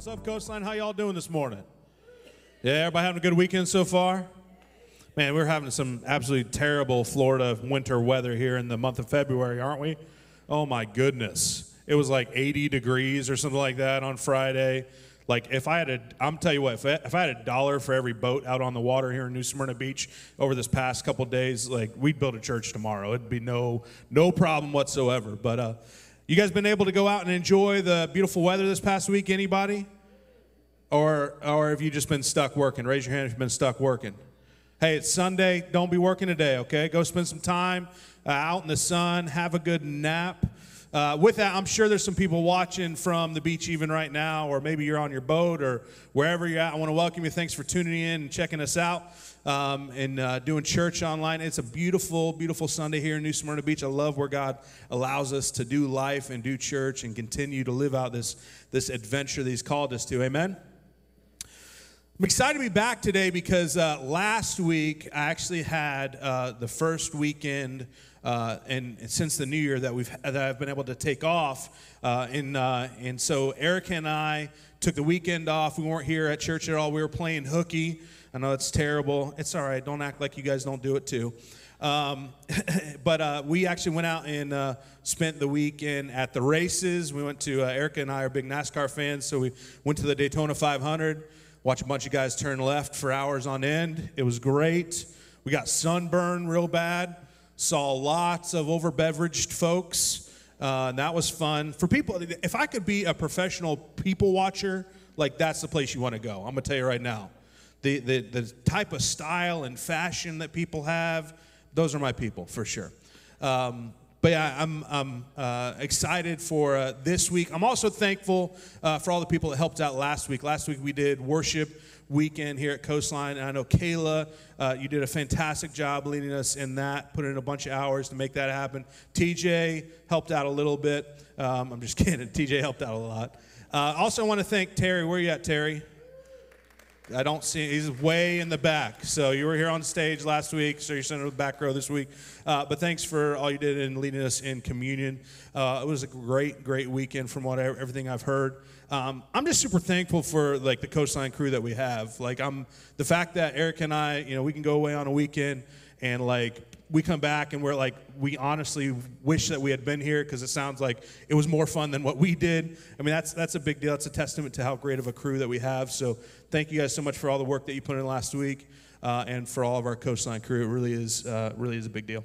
What's up, Coastline? How y'all doing this morning? Yeah, everybody having a good weekend so far? Man, we're having some absolutely terrible Florida winter weather here in the month of February, aren't we? Oh my goodness. It was like 80 degrees or something like that on Friday. Like if I had a, I'm tell you what, if I, if I had a dollar for every boat out on the water here in New Smyrna Beach over this past couple days, like we'd build a church tomorrow. It'd be no no problem whatsoever. But uh, you guys been able to go out and enjoy the beautiful weather this past week? Anybody? Or or have you just been stuck working? Raise your hand if you've been stuck working. Hey, it's Sunday. Don't be working today. Okay, go spend some time uh, out in the sun. Have a good nap. Uh, with that, I'm sure there's some people watching from the beach even right now, or maybe you're on your boat or wherever you're at. I want to welcome you. Thanks for tuning in and checking us out um, and uh, doing church online. It's a beautiful, beautiful Sunday here in New Smyrna Beach. I love where God allows us to do life and do church and continue to live out this, this adventure that He's called us to. Amen. I'm excited to be back today because uh, last week I actually had uh, the first weekend uh, and, since the new year that we've that I've been able to take off. Uh, and uh, and so Erica and I took the weekend off. We weren't here at church at all. We were playing hooky. I know it's terrible. It's all right. Don't act like you guys don't do it too. Um, but uh, we actually went out and uh, spent the weekend at the races. We went to uh, Erica and I are big NASCAR fans, so we went to the Daytona 500. Watch a bunch of guys turn left for hours on end. It was great. We got sunburn real bad saw lots of overbeveraged folks. Uh, and that was fun. For people, if I could be a professional people watcher, like that's the place you want to go. I'm gonna tell you right now. The, the, the type of style and fashion that people have, those are my people for sure. Um, but yeah, I'm, I'm uh, excited for uh, this week. I'm also thankful uh, for all the people that helped out last week. Last week we did worship weekend here at Coastline. And I know Kayla, uh, you did a fantastic job leading us in that, put in a bunch of hours to make that happen. TJ helped out a little bit. Um, I'm just kidding. TJ helped out a lot. Uh, also, want to thank Terry. Where are you at, Terry? I don't see. He's way in the back. So you were here on stage last week. So you're sitting in the back row this week. Uh, but thanks for all you did in leading us in communion. Uh, it was a great, great weekend from what I, everything I've heard. Um, I'm just super thankful for like the coastline crew that we have. Like I'm the fact that Erica and I, you know, we can go away on a weekend and like we come back and we're like we honestly wish that we had been here because it sounds like it was more fun than what we did. I mean that's that's a big deal. It's a testament to how great of a crew that we have. So thank you guys so much for all the work that you put in last week uh, and for all of our coastline crew. It really is uh, really is a big deal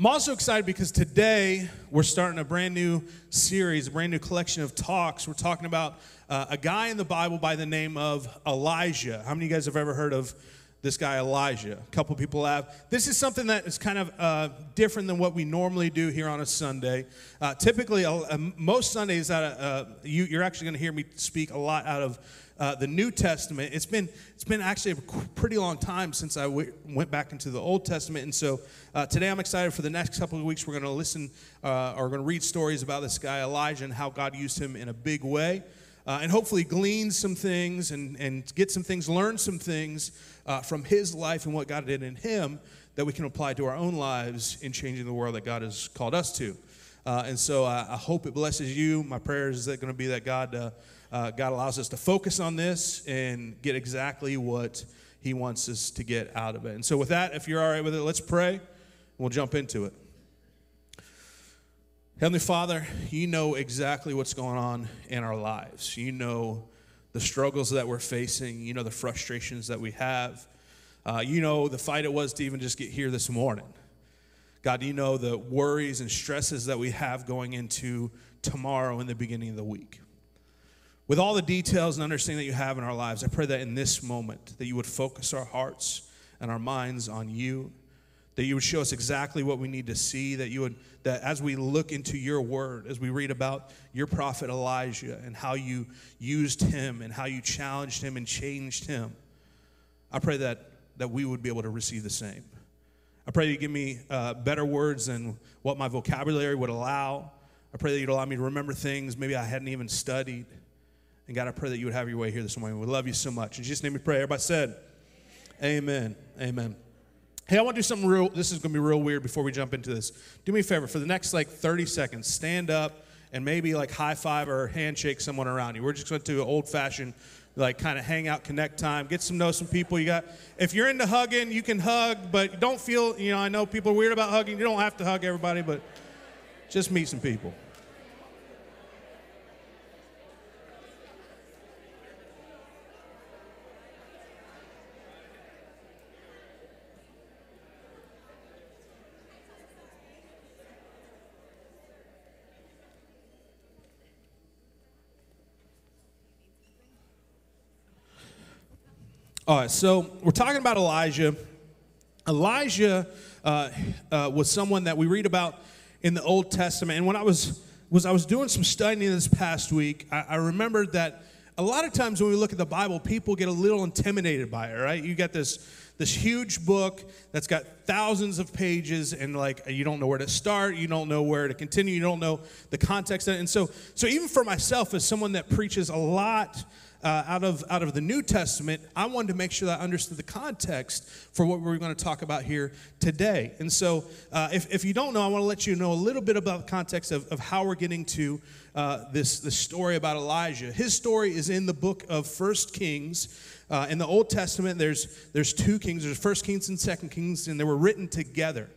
i'm also excited because today we're starting a brand new series a brand new collection of talks we're talking about uh, a guy in the bible by the name of elijah how many of you guys have ever heard of this guy Elijah. A couple people have. This is something that is kind of uh, different than what we normally do here on a Sunday. Uh, typically, most Sundays, that uh, you, are actually going to hear me speak a lot out of uh, the New Testament. It's been it's been actually a pretty long time since I w- went back into the Old Testament, and so uh, today I'm excited for the next couple of weeks. We're going to listen or going to read stories about this guy Elijah and how God used him in a big way. and hopefully glean some things and, and get some things, learn some things uh, from his life and what God did in him that we can apply to our own lives in changing the world that God has called us to. Uh, and so I, I, hope it blesses you. My prayer is that going to be that God, uh, God allows us to focus on this and get exactly what He wants us to get out of it. And so, with that, if you're all right with it, let's pray we'll jump into it. Heavenly Father, you know exactly what's going on in our lives. You know the struggles that we're facing, you know, the frustrations that we have. Uh, you know, the fight it was to even just get here this morning. God, you know the worries and stresses that we have going into tomorrow and the beginning of the week. With all the details and understanding that you have in our lives, I pray that in this moment that you would focus our hearts and our minds on you, that you would show us exactly what we need to see, that you would, that as we look into your word, as we read about your prophet Elijah and how you used him and how you challenged him and changed him, I pray that, that we would be able to receive the same. I pray you give me uh, better words than what my vocabulary would allow. I pray that you'd allow me to remember things maybe I hadn't even studied. And God, I pray that you would have your way here this morning. We love you so much. In Jesus' name we pray. Everybody said, Amen. Amen. Hey, I want to do something real. This is going to be real weird before we jump into this. Do me a favor for the next like 30 seconds, stand up and maybe like high five or handshake someone around you. We're just going to do an old fashioned like kind of hang out, connect time, get some know some people. You got if you're into hugging, you can hug, but don't feel, you know, I know people are weird about hugging. You don't have to hug everybody, but just meet some people. All right, so we're talking about Elijah. Elijah uh, uh, was someone that we read about in the Old Testament, and when I was was I was doing some studying this past week, I, I remembered that a lot of times when we look at the Bible, people get a little intimidated by it. Right? You got this this huge book that's got thousands of pages and like you don't know where to start you don't know where to continue you don't know the context and so so even for myself as someone that preaches a lot uh, out, of, out of the New Testament, I wanted to make sure that I understood the context for what we're going to talk about here today. And so, uh, if, if you don't know, I want to let you know a little bit about the context of, of how we're getting to uh, this, this story about Elijah. His story is in the book of First Kings. Uh, in the Old Testament, there's, there's two kings. There's First Kings and Second Kings, and they were written together.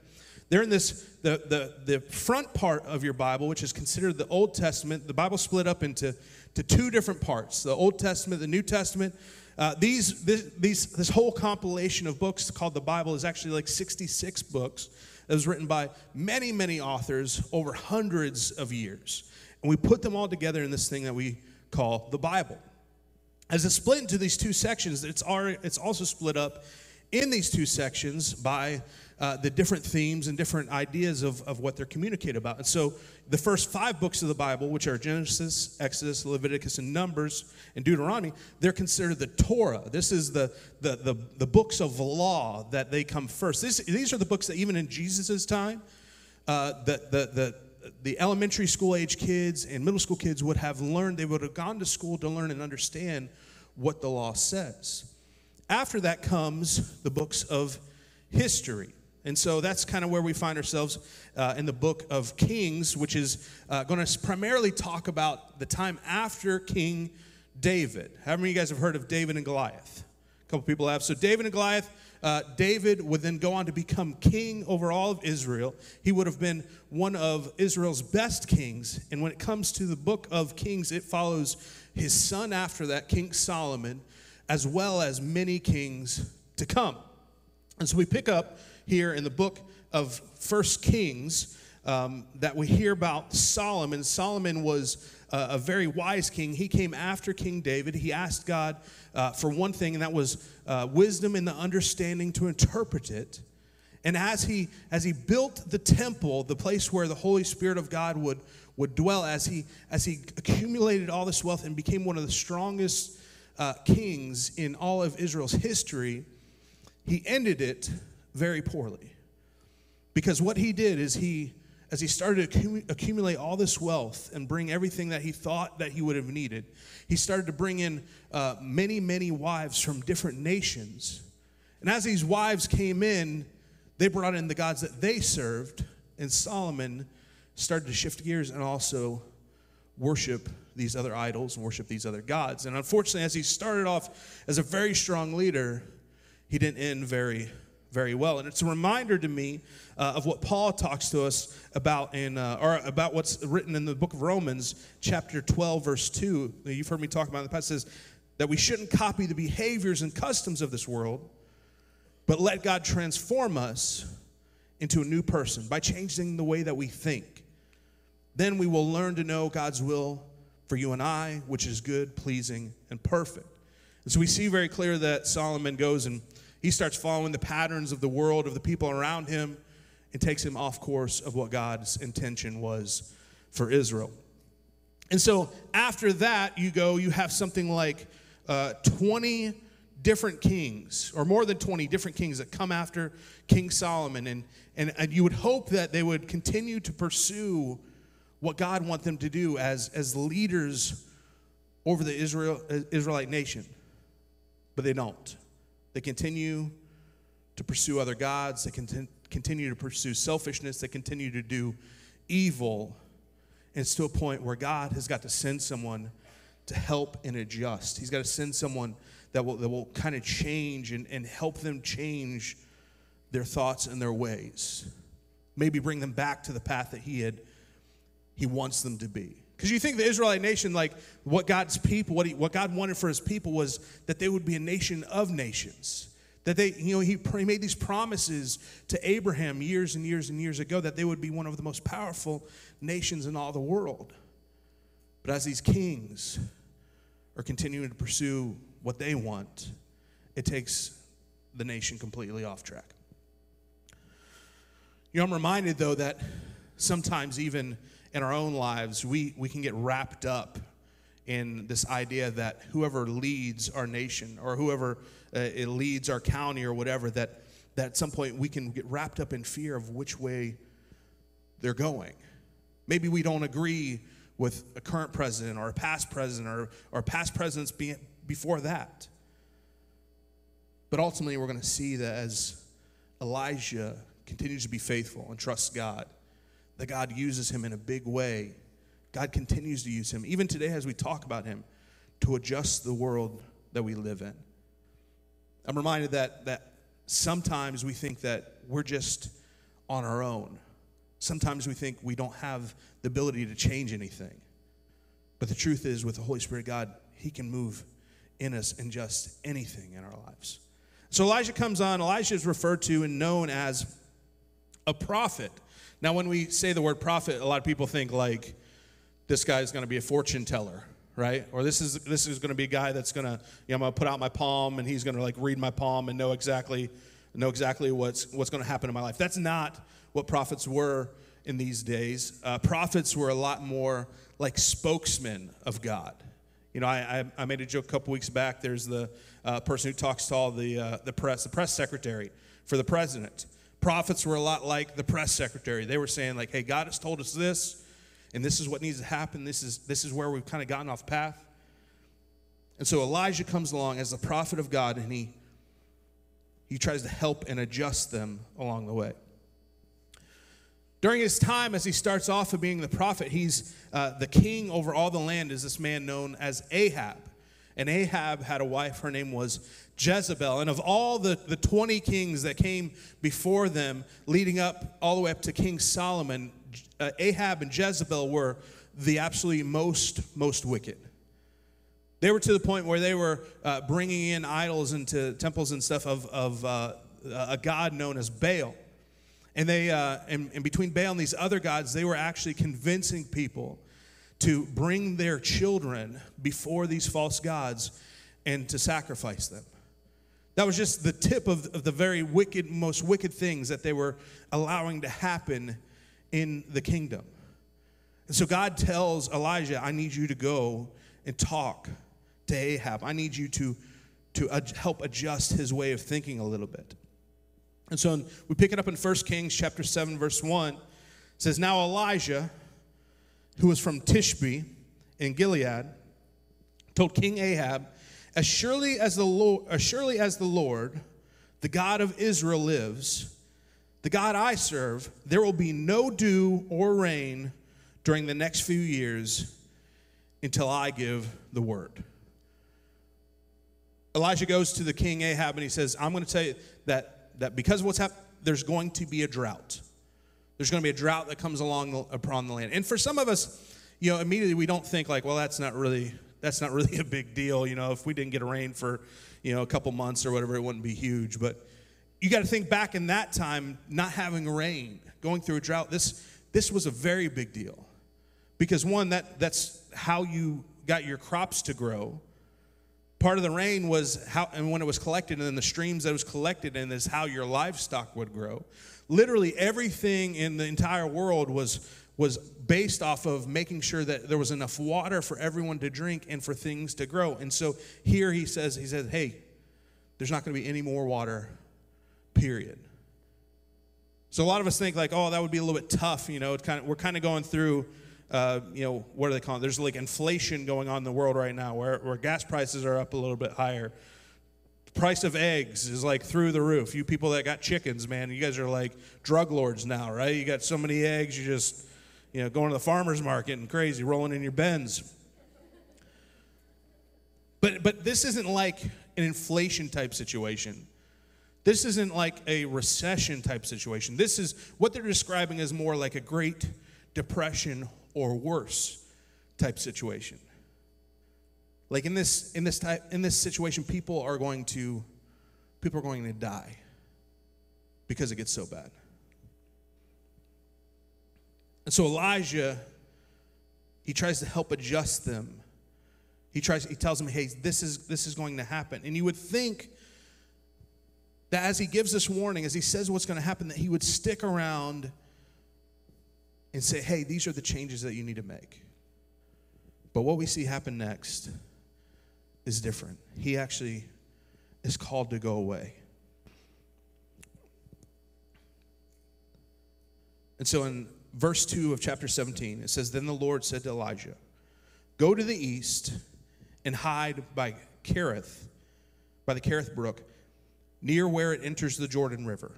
They're in this, the, the, the front part of your Bible, which is considered the Old Testament. The Bible split up into to two different parts the Old Testament, the New Testament. Uh, these, this, these, this whole compilation of books called the Bible is actually like 66 books that was written by many, many authors over hundreds of years. And we put them all together in this thing that we call the Bible. As it's split into these two sections, it's, it's also split up in these two sections by uh, the different themes and different ideas of, of what they're communicated about. And so the first five books of the Bible, which are Genesis, Exodus, Leviticus, and Numbers, and Deuteronomy, they're considered the Torah. This is the, the, the, the books of law that they come first. This, these are the books that even in Jesus' time, uh, the, the, the, the elementary school age kids and middle school kids would have learned, they would have gone to school to learn and understand what the law says. After that comes the books of history. And so that's kind of where we find ourselves uh, in the book of Kings, which is uh, going to primarily talk about the time after King David. How many of you guys have heard of David and Goliath? A couple people have. So, David and Goliath, uh, David would then go on to become king over all of Israel. He would have been one of Israel's best kings. And when it comes to the book of Kings, it follows his son after that, King Solomon, as well as many kings to come. And so we pick up here in the book of First Kings um, that we hear about Solomon. Solomon was uh, a very wise king. He came after King David. He asked God uh, for one thing, and that was uh, wisdom and the understanding to interpret it. And as he as he built the temple, the place where the Holy Spirit of God would would dwell, as he as he accumulated all this wealth and became one of the strongest uh, kings in all of Israel's history, he ended it very poorly. Because what he did is he, as he started to accumulate all this wealth and bring everything that he thought that he would have needed, he started to bring in uh, many, many wives from different nations. And as these wives came in, they brought in the gods that they served, and Solomon started to shift gears and also worship these other idols and worship these other gods. And unfortunately, as he started off as a very strong leader, he didn't end very very well. And it's a reminder to me uh, of what Paul talks to us about in, uh, or about what's written in the book of Romans, chapter 12, verse 2. You've heard me talk about in the past. It says that we shouldn't copy the behaviors and customs of this world, but let God transform us into a new person by changing the way that we think. Then we will learn to know God's will for you and I, which is good, pleasing, and perfect. And so we see very clear that Solomon goes and he starts following the patterns of the world, of the people around him, and takes him off course of what God's intention was for Israel. And so after that, you go, you have something like uh, 20 different kings, or more than 20 different kings that come after King Solomon. And, and, and you would hope that they would continue to pursue what God wants them to do as, as leaders over the Israel, Israelite nation. But they don't. They continue to pursue other gods, they continue to pursue selfishness, they continue to do evil. And it's to a point where God has got to send someone to help and adjust. He's got to send someone that will, that will kind of change and, and help them change their thoughts and their ways. Maybe bring them back to the path that He had He wants them to be. Because you think the Israelite nation, like what God's people, what, he, what God wanted for his people was that they would be a nation of nations. That they, you know, he, he made these promises to Abraham years and years and years ago that they would be one of the most powerful nations in all the world. But as these kings are continuing to pursue what they want, it takes the nation completely off track. You know, I'm reminded though that sometimes even in our own lives, we, we can get wrapped up in this idea that whoever leads our nation or whoever uh, leads our county or whatever, that, that at some point we can get wrapped up in fear of which way they're going. Maybe we don't agree with a current president or a past president or, or past presidents be, before that. But ultimately, we're going to see that as Elijah continues to be faithful and trusts God, that God uses him in a big way. God continues to use him, even today as we talk about him, to adjust the world that we live in. I'm reminded that, that sometimes we think that we're just on our own. Sometimes we think we don't have the ability to change anything. But the truth is, with the Holy Spirit God, He can move in us in just anything in our lives. So Elijah comes on. Elijah is referred to and known as a prophet. Now, when we say the word prophet, a lot of people think like this guy is going to be a fortune teller, right? Or this is this is going to be a guy that's going to, you know, I'm going to put out my palm and he's going to like read my palm and know exactly know exactly what's what's going to happen in my life. That's not what prophets were in these days. Uh, prophets were a lot more like spokesmen of God. You know, I, I, made a joke a couple weeks back. There's the uh, person who talks to all the uh, the press, the press secretary for the president prophets were a lot like the press secretary. They were saying, like, hey, God has told us this, and this is what needs to happen. This is, this is where we've kind of gotten off path. And so Elijah comes along as the prophet of God, and he, he tries to help and adjust them along the way. During his time, as he starts off of being the prophet, he's uh, the king over all the land, is this man known as Ahab. And Ahab had a wife, her name was Jezebel. And of all the, the 20 kings that came before them, leading up all the way up to King Solomon, uh, Ahab and Jezebel were the absolutely most, most wicked. They were to the point where they were uh, bringing in idols into temples and stuff of, of uh, a god known as Baal. And they, uh, and, and between Baal and these other gods, they were actually convincing people to bring their children before these false gods and to sacrifice them. That was just the tip of, of the very wicked, most wicked things that they were allowing to happen in the kingdom. And so God tells Elijah, I need you to go and talk to Ahab. I need you to, to ad- help adjust his way of thinking a little bit. And so we pick it up in 1 Kings chapter 7, verse 1. It says, Now Elijah, who was from Tishbe in Gilead, told King Ahab, As surely as the Lord, as surely as the Lord, the God of Israel lives, the God I serve, there will be no dew or rain during the next few years until I give the word. Elijah goes to the king Ahab and he says, I'm going to tell you that, that because of what's happened, there's going to be a drought. There's going to be a drought that comes along upon the land. And for some of us, you know, immediately we don't think like, well, that's not really that's not really a big deal. You know, if we didn't get a rain for, you know, a couple months or whatever, it wouldn't be huge. But you got to think back in that time, not having rain, going through a drought. This this was a very big deal, because one that that's how you got your crops to grow. part of the rain was how, and when it was collected, and then the streams that was collected in is how your livestock would grow. Literally everything in the entire world was was based off of making sure that there was enough water for everyone to drink and for things to grow. And so here he says, he says, hey, there's not going to be any more water, period. So a lot of us think like, oh, that would be a little bit tough. You know, it's kind of, we're kind of going through, uh, you know, what do they call it? There's like inflation going on in the world right now where, where gas prices are up a little bit higher. Price of eggs is like through the roof. You people that got chickens, man, you guys are like drug lords now, right? You got so many eggs, you just, you know, going to the farmer's market and crazy, rolling in your Benz. But, but this isn't like an inflation type situation. This isn't like a recession type situation. This is what they're describing as more like a great depression or worse type situation. Like in this in this type in this situation people are going to people are going to die because it gets so bad. And so Elijah he tries to help adjust them. He tries he tells them, "Hey, this is this is going to happen." And you would think that as he gives this warning, as he says what's going to happen, that he would stick around and say, hey, these are the changes that you need to make. But what we see happen next is different. He actually is called to go away. And so in verse 2 of chapter 17, it says, Then the Lord said to Elijah, Go to the east and hide by Kerith, by the Kerith brook near where it enters the Jordan River.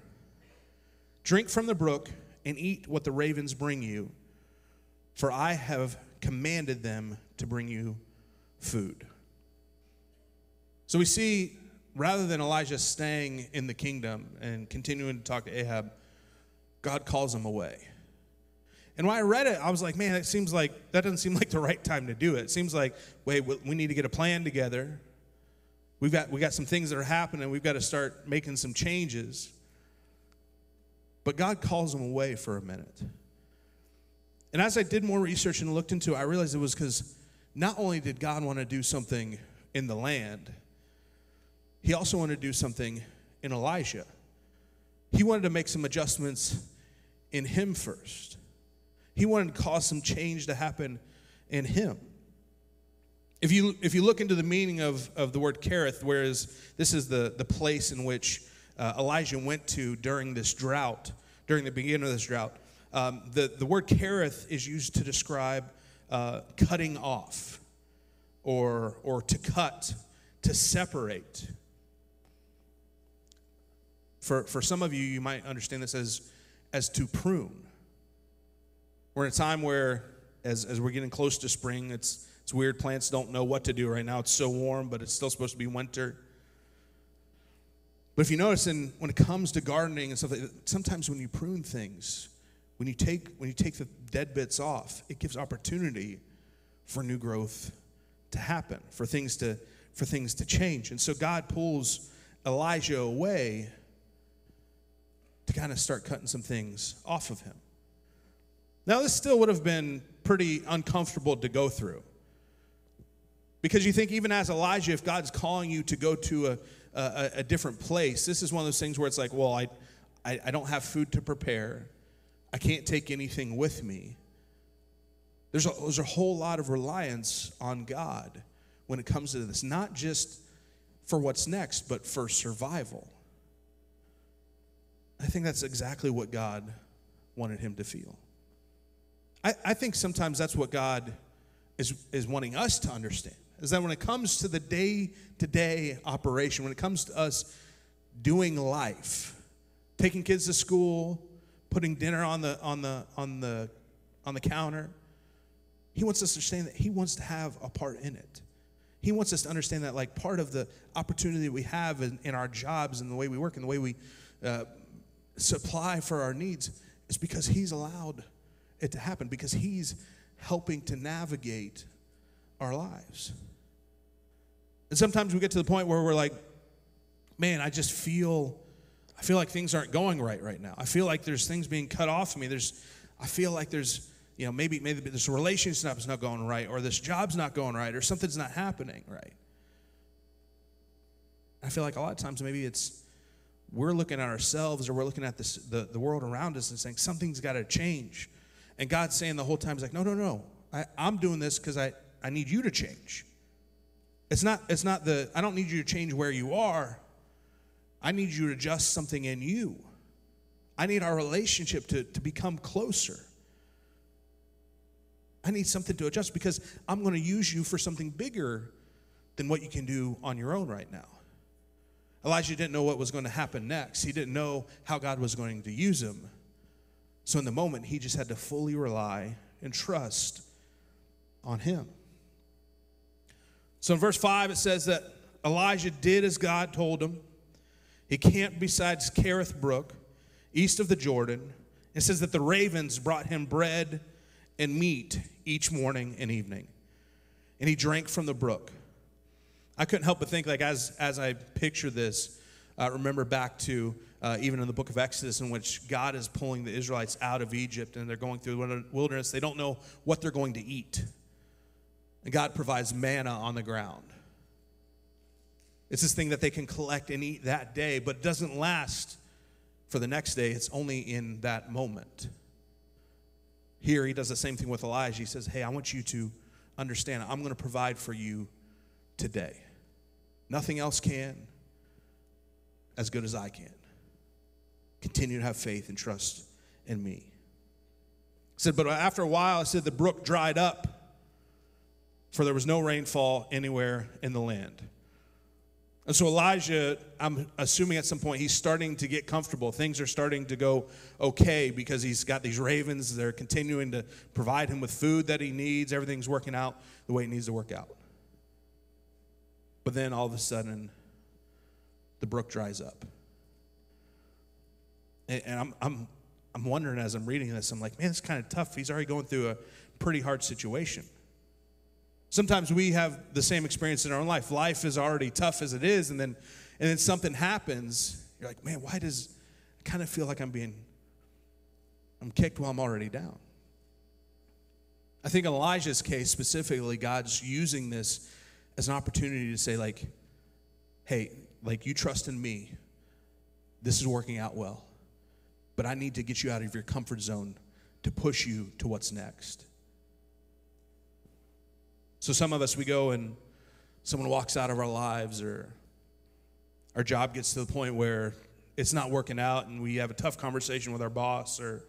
Drink from the brook and eat what the ravens bring you, for I have commanded them to bring you food. So we see, rather than Elijah staying in the kingdom and continuing to talk to Ahab, God calls him away. And when I read it, I was like, man, it seems like that doesn't seem like the right time to do it. It seems like, wait, we need to get a plan together. We've got, we got some things that are happening. We've got to start making some changes. But God calls him away for a minute. And as I did more research and looked into it, I realized it was because not only did God want to do something in the land, He also wanted to do something in Elijah. He wanted to make some adjustments in him first. He wanted to cause some change to happen in him. If you, if you look into the meaning of, of the word Kerith, whereas this is the, the place in which uh, Elijah went to during this drought, during the beginning of this drought, um, the, the word Kerith is used to describe uh, cutting off or, or to cut, to separate. For, for some of you, you might understand this as, as to prune. We're in a time where, as, as we're getting close to spring, it's, it's weird. Plants don't know what to do right now. It's so warm, but it's still supposed to be winter. But if you notice, in, when it comes to gardening and stuff, sometimes when you prune things, when you take when you take the dead bits off, it gives opportunity for new growth to happen, for things to for things to change. And so God pulls Elijah away kind of start cutting some things off of him. Now, this still would have been pretty uncomfortable to go through. Because you think, even as Elijah, if God's calling you to go to a, a, a different place, this is one of those things where it's like, well, I, I, I don't have food to prepare, I can't take anything with me. There's a, there's a whole lot of reliance on God when it comes to this, not just for what's next, but for survival. I think that's exactly what God wanted him to feel. I, I think sometimes that's what God is, is wanting us to understand is that when it comes to the day to day operation, when it comes to us doing life, taking kids to school, putting dinner on the, on the, on the, on the counter, he wants us to understand that he wants to have a part in it. He wants us to understand that, like, part of the opportunity we have in, in our jobs and the way we work and the way we uh, supply for our needs is because he's allowed it to happen, because he's helping to navigate our lives. And sometimes we get to the point where we're like, man, I just feel I feel like things aren't going right right now. I feel like there's things being cut off of me. There's I feel like there's you know maybe maybe this relationship is not going right or this job's not going right or something's not happening right. I feel like a lot of times maybe it's we're looking at ourselves or we're looking at this, the, the world around us and saying something's got to change. And God's saying the whole time, He's like, no, no, no. I, I'm doing this because I, I need you to change. It's not, it's not the, I don't need you to change where you are. I need you to adjust something in you. I need our relationship to, to become closer. I need something to adjust because I'm going to use you for something bigger than what you can do on your own right now. Elijah didn't know what was going to happen next, he didn't know how God was going to use him. So, in the moment, he just had to fully rely and trust on him. So, in verse 5, it says that Elijah did as God told him. He camped beside Kerith Brook, east of the Jordan. It says that the ravens brought him bread and meat each morning and evening. And he drank from the brook. I couldn't help but think, like, as, as I picture this, uh, remember back to uh, even in the book of Exodus, in which God is pulling the Israelites out of Egypt and they're going through the wilderness. They don't know what they're going to eat. And God provides manna on the ground. It's this thing that they can collect and eat that day, but it doesn't last for the next day. It's only in that moment. Here, he does the same thing with Elijah. He says, Hey, I want you to understand, I'm going to provide for you today. Nothing else can as good as I can. Continue to have faith and trust in me. He said, but after a while, I said the brook dried up, for there was no rainfall anywhere in the land. And so Elijah, I'm assuming at some point he's starting to get comfortable. Things are starting to go okay because he's got these ravens. They're continuing to provide him with food that he needs. Everything's working out the way it needs to work out. But then all of a sudden, the brook dries up. And, and I'm, I'm, I'm wondering as I'm reading this, I'm like, man, it's kind of tough. He's already going through a pretty hard situation. Sometimes we have the same experience in our own life. Life is already tough as it is, and then, and then something happens. You're like, man, why does I kind of feel like I'm being, I'm kicked while I'm already down? I think in Elijah's case specifically, God's using this as an opportunity to say, like, hey, like you trust in me. This is working out well. But I need to get you out of your comfort zone to push you to what's next. So some of us, we go and someone walks out of our lives, or our job gets to the point where it's not working out, and we have a tough conversation with our boss, or,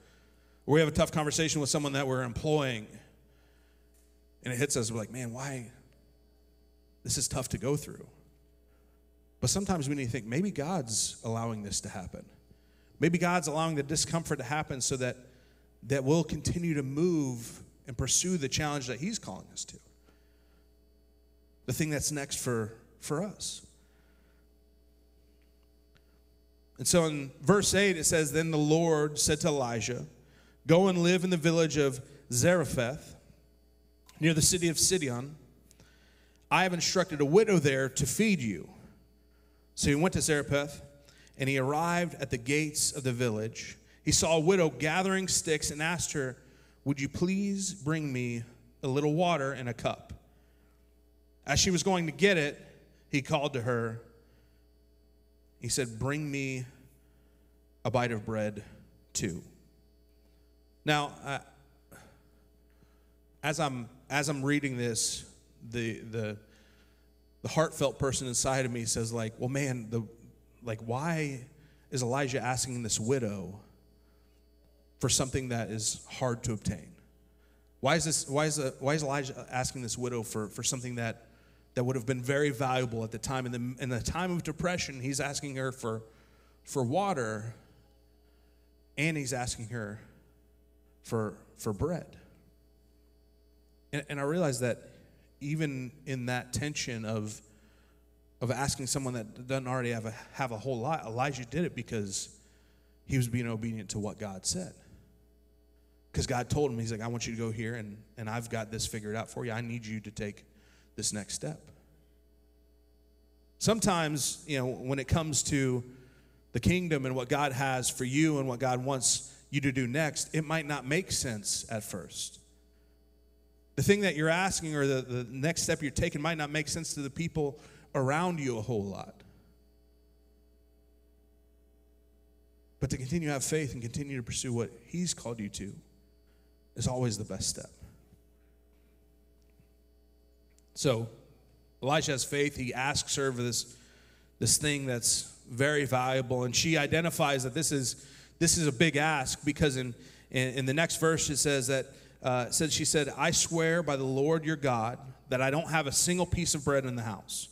we have a tough conversation with someone that we're employing, and it hits us. We're like, man, why? This is tough to go through. But sometimes we need to think maybe God's allowing this to happen. Maybe God's allowing the discomfort to happen so that, that we'll continue to move and pursue the challenge that He's calling us to. The thing that's next for, for us. And so in verse 8, it says, Then the Lord said to Elijah, Go and live in the village of Zarephath, near the city of Sidon I have instructed a widow there to feed you. So he went to Zarephath, and he arrived at the gates of the village. He saw a widow gathering sticks and asked her, Would you please bring me a little water in a cup? As she was going to get it, he called to her. He said, Bring me a bite of bread too. Now, uh, as I'm as I'm reading this, the the the heartfelt person inside of me says like well man the like why is elijah asking this widow for something that is hard to obtain? Why is this why is, uh, why is elijah asking this widow for, for something that that would have been very valuable at the time? In the, in the time of depression he's asking her for for water and he's asking her for for bread. And, and i realize that even in that tension of of asking someone that doesn't already have a have a whole lot, Elijah did it because he was being obedient to what God said. Because God told him, He's like, I want you to go here and, and I've got this figured out for you. I need you to take this next step. Sometimes, you know, when it comes to the kingdom and what God has for you and what God wants you to do next, it might not make sense at first. The thing that you're asking or the, the next step you're taking might not make sense to the people around you a whole lot. But to continue to have faith and continue to pursue what He's called you to is always the best step. So Elisha has faith. He asks her for this, this thing that's very valuable. And she identifies that this is, this is a big ask because in, in, in the next verse it says that uh, said she said, "I swear by the Lord your God that I don't have a single piece of bread in the house.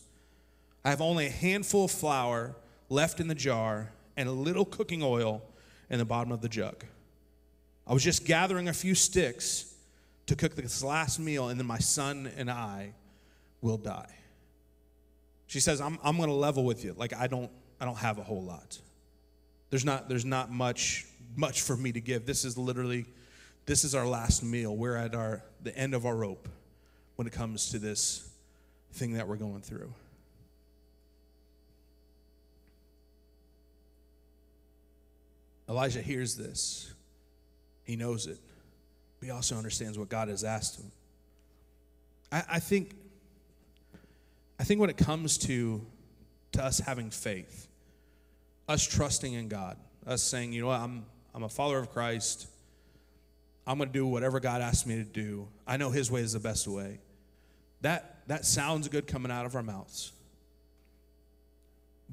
I have only a handful of flour left in the jar and a little cooking oil in the bottom of the jug. I was just gathering a few sticks to cook this last meal, and then my son and I will die." She says, "I'm I'm going to level with you. Like I don't." I don't have a whole lot. There's not, there's not much, much for me to give. This is literally, this is our last meal. We're at our, the end of our rope when it comes to this thing that we're going through. Elijah hears this. He knows it. But he also understands what God has asked him. I, I think I think when it comes to to us having faith, us trusting in God, us saying, you know what, I'm, I'm a follower of Christ. I'm going to do whatever God asks me to do. I know His way is the best way. That, that sounds good coming out of our mouths.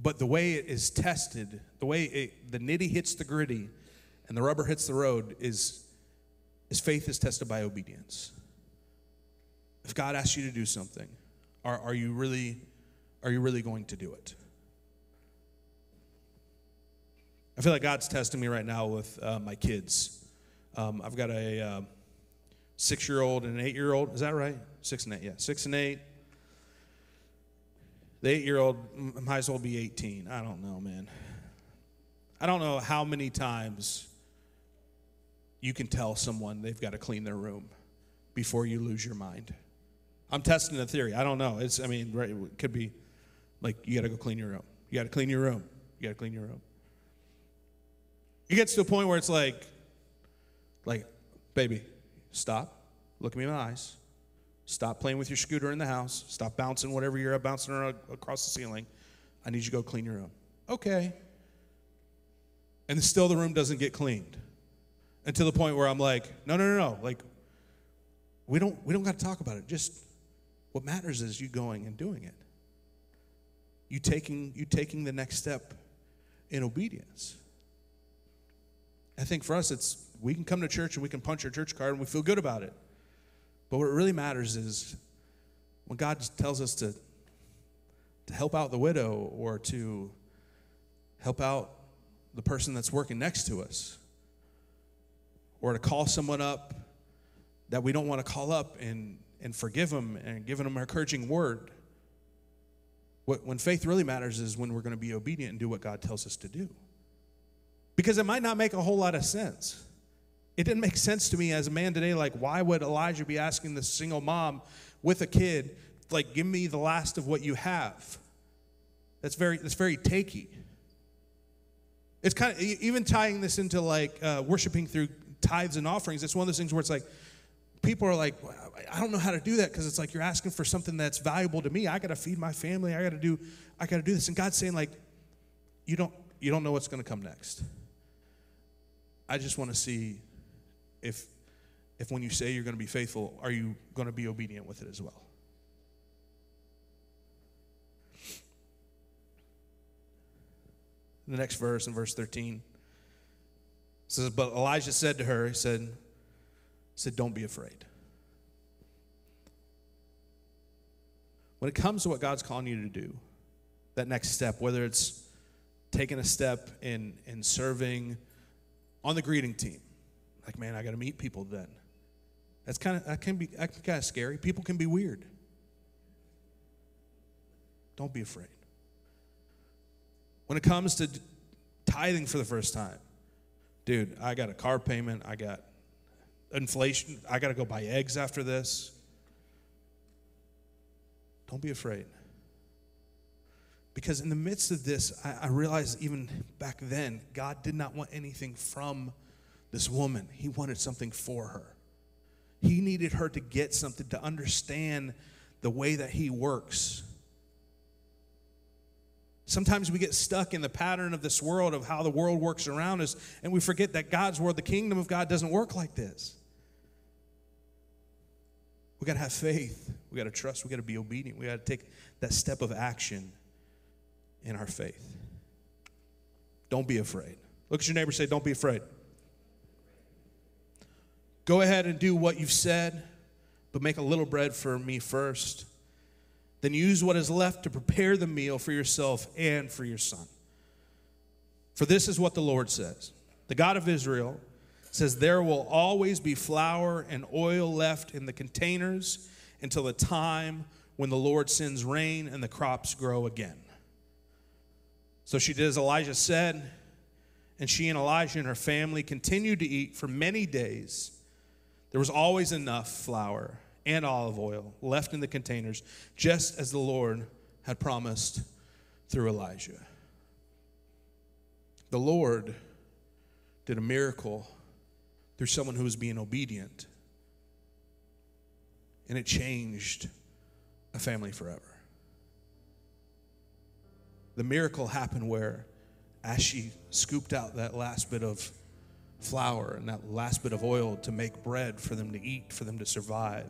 But the way it is tested, the way it, the nitty hits the gritty and the rubber hits the road is, is faith is tested by obedience. If God asks you to do something, are, are you really are you really going to do it? I feel like God's testing me right now with uh, my kids. Um, I've got a uh, six year old and an eight year old. Is that right? Six and eight, yeah. Six and eight. The eight year old might as well be 18. I don't know, man. I don't know how many times you can tell someone they've got to clean their room before you lose your mind. I'm testing the theory. I don't know. It's, I mean, right, it could be like, you got to go clean your room. You got to clean your room. You got to clean your room. It gets to a point where it's like, like, baby, stop. Look at me in the eyes. Stop playing with your scooter in the house. Stop bouncing whatever you're bouncing around across the ceiling. I need you to go clean your room. Okay. And still the room doesn't get cleaned. Until the point where I'm like, no, no, no, no. Like, we don't we don't got to talk about it. Just what matters is you going and doing it you taking, you taking the next step in obedience. I think for us, it's we can come to church and we can punch our church card and we feel good about it. But what really matters is when God tells us to, to help out the widow or to help out the person that's working next to us or to call someone up that we don't want to call up and, and forgive them and give them an encouraging word what, when faith really matters is when we're going to be obedient and do what God tells us to do. Because it might not make a whole lot of sense. It didn't make sense to me as a man today. Like, why would Elijah be asking this single mom with a kid, like, give me the last of what you have? That's very, that's very takey. It's kind of even tying this into like uh, worshiping through tithes and offerings. It's one of those things where it's like, people are like, I don't know how to do that because it's like you're asking for something that's valuable to me. I got to feed my family. I got to do, I got to do this. And God's saying like, you don't, you don't know what's going to come next. I just want to see if, if when you say you're going to be faithful, are you going to be obedient with it as well? The next verse in verse 13 says, But Elijah said to her, He said, said, Don't be afraid. When it comes to what God's calling you to do, that next step, whether it's taking a step in, in serving on the greeting team, like, man, I got to meet people then. That's kind of that can be kind of scary. People can be weird. Don't be afraid. When it comes to tithing for the first time, dude, I got a car payment, I got inflation. I got to go buy eggs after this. Don't be afraid. Because in the midst of this, I, I realized even back then, God did not want anything from this woman. He wanted something for her. He needed her to get something, to understand the way that He works. Sometimes we get stuck in the pattern of this world, of how the world works around us, and we forget that God's world, the kingdom of God, doesn't work like this. We got to have faith. We got to trust. We got to be obedient. We got to take that step of action in our faith. Don't be afraid. Look at your neighbor say, Don't be afraid. Go ahead and do what you've said, but make a little bread for me first. Then use what is left to prepare the meal for yourself and for your son. For this is what the Lord says The God of Israel says, There will always be flour and oil left in the containers until the time when the Lord sends rain and the crops grow again. So she did as Elijah said, and she and Elijah and her family continued to eat for many days. There was always enough flour and olive oil left in the containers, just as the Lord had promised through Elijah. The Lord did a miracle through someone who was being obedient, and it changed a family forever. The miracle happened where, as she scooped out that last bit of flour and that last bit of oil to make bread for them to eat, for them to survive,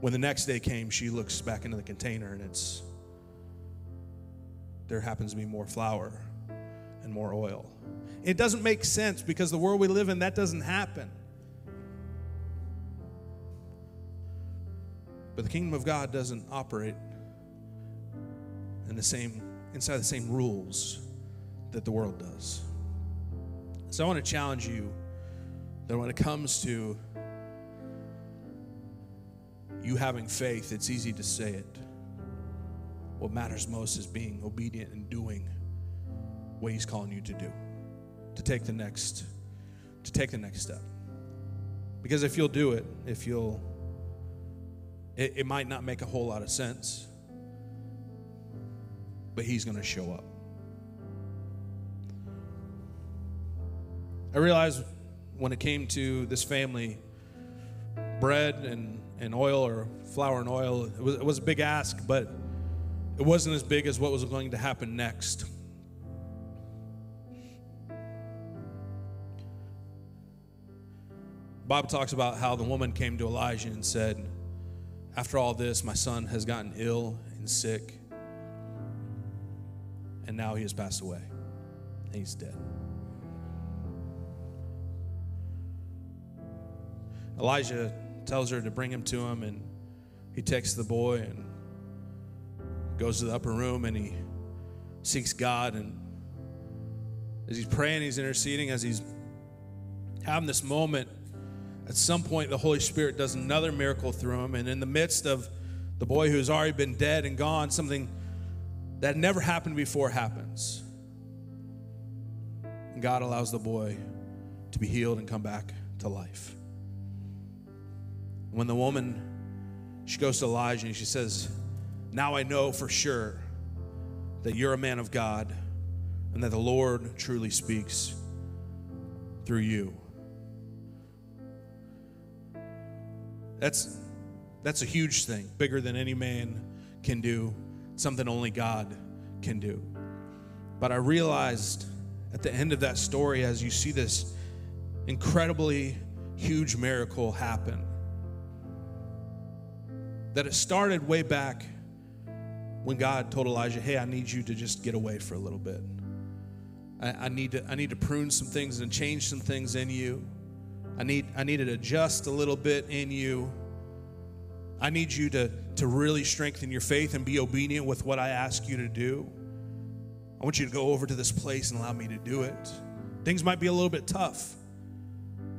when the next day came, she looks back into the container and it's there happens to be more flour and more oil. It doesn't make sense because the world we live in, that doesn't happen. But the kingdom of God doesn't operate in the same inside the same rules that the world does. So I want to challenge you that when it comes to you having faith, it's easy to say it. What matters most is being obedient and doing what he's calling you to do. To take the next to take the next step. Because if you'll do it, if you'll it, it might not make a whole lot of sense, but he's going to show up. I realized when it came to this family, bread and, and oil or flour and oil, it was, it was a big ask, but it wasn't as big as what was going to happen next. Bible talks about how the woman came to Elijah and said, After all this, my son has gotten ill and sick, and now he has passed away, he's dead. Elijah tells her to bring him to him, and he takes the boy and goes to the upper room and he seeks God. And as he's praying, he's interceding, as he's having this moment, at some point, the Holy Spirit does another miracle through him. And in the midst of the boy who's already been dead and gone, something that never happened before happens. And God allows the boy to be healed and come back to life. When the woman, she goes to Elijah and she says, Now I know for sure that you're a man of God and that the Lord truly speaks through you. That's that's a huge thing, bigger than any man can do, something only God can do. But I realized at the end of that story, as you see this incredibly huge miracle happen, that it started way back when God told Elijah, Hey, I need you to just get away for a little bit. I, I, need, to, I need to prune some things and change some things in you. I need, I need to adjust a little bit in you. I need you to, to really strengthen your faith and be obedient with what I ask you to do. I want you to go over to this place and allow me to do it. Things might be a little bit tough.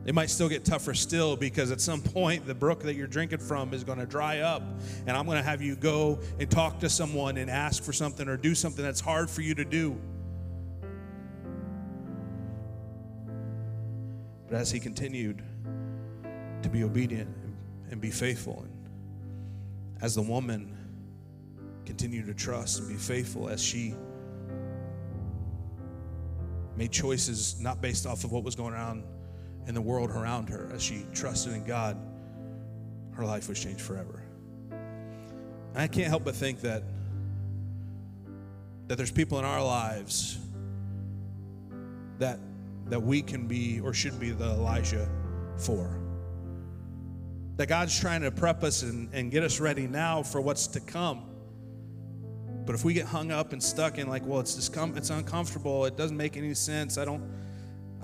They might still get tougher still because at some point the brook that you're drinking from is going to dry up. And I'm going to have you go and talk to someone and ask for something or do something that's hard for you to do. But as he continued to be obedient and be faithful, and as the woman continued to trust and be faithful, as she made choices not based off of what was going on in the world around her as she trusted in God, her life was changed forever. And I can't help but think that that there's people in our lives that that we can be or should be the Elijah for. That God's trying to prep us and, and get us ready now for what's to come. But if we get hung up and stuck in like, well, it's discom- it's uncomfortable, it doesn't make any sense. I don't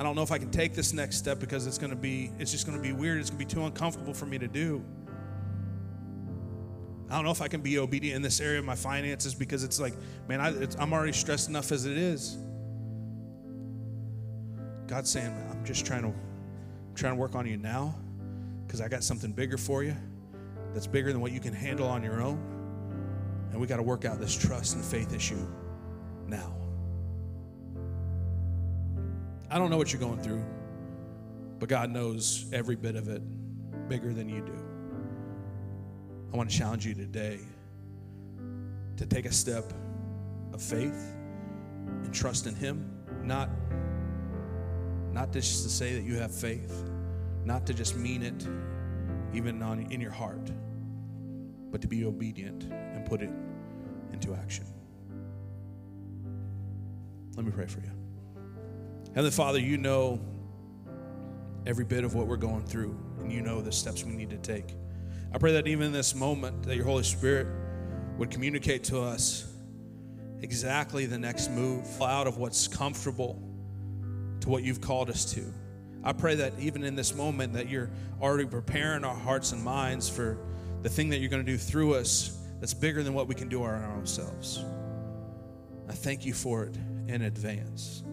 I don't know if I can take this next step because it's going to be it's just going to be weird. It's going to be too uncomfortable for me to do. I don't know if I can be obedient in this area of my finances because it's like, man, I, am already stressed enough as it is. God's saying, I'm just trying to trying to work on you now because I got something bigger for you that's bigger than what you can handle on your own. And we got to work out this trust and faith issue now. I don't know what you're going through, but God knows every bit of it bigger than you do. I want to challenge you today to take a step of faith and trust in Him, not, not just to say that you have faith, not to just mean it even on, in your heart, but to be obedient and put it into action. Let me pray for you. Heavenly Father, you know every bit of what we're going through, and you know the steps we need to take. I pray that even in this moment, that your Holy Spirit would communicate to us exactly the next move out of what's comfortable to what you've called us to. I pray that even in this moment that you're already preparing our hearts and minds for the thing that you're going to do through us that's bigger than what we can do on our own selves. I thank you for it in advance.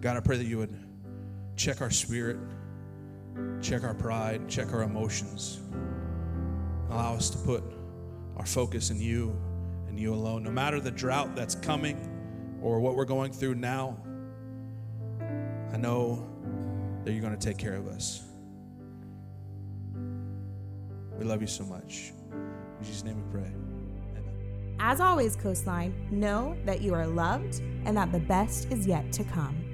God, I pray that you would check our spirit check our pride, check our emotions. Allow us to put our focus in you and you alone. No matter the drought that's coming or what we're going through now, I know that you're going to take care of us. We love you so much. In Jesus' name we pray. Amen. As always, Coastline, know that you are loved and that the best is yet to come.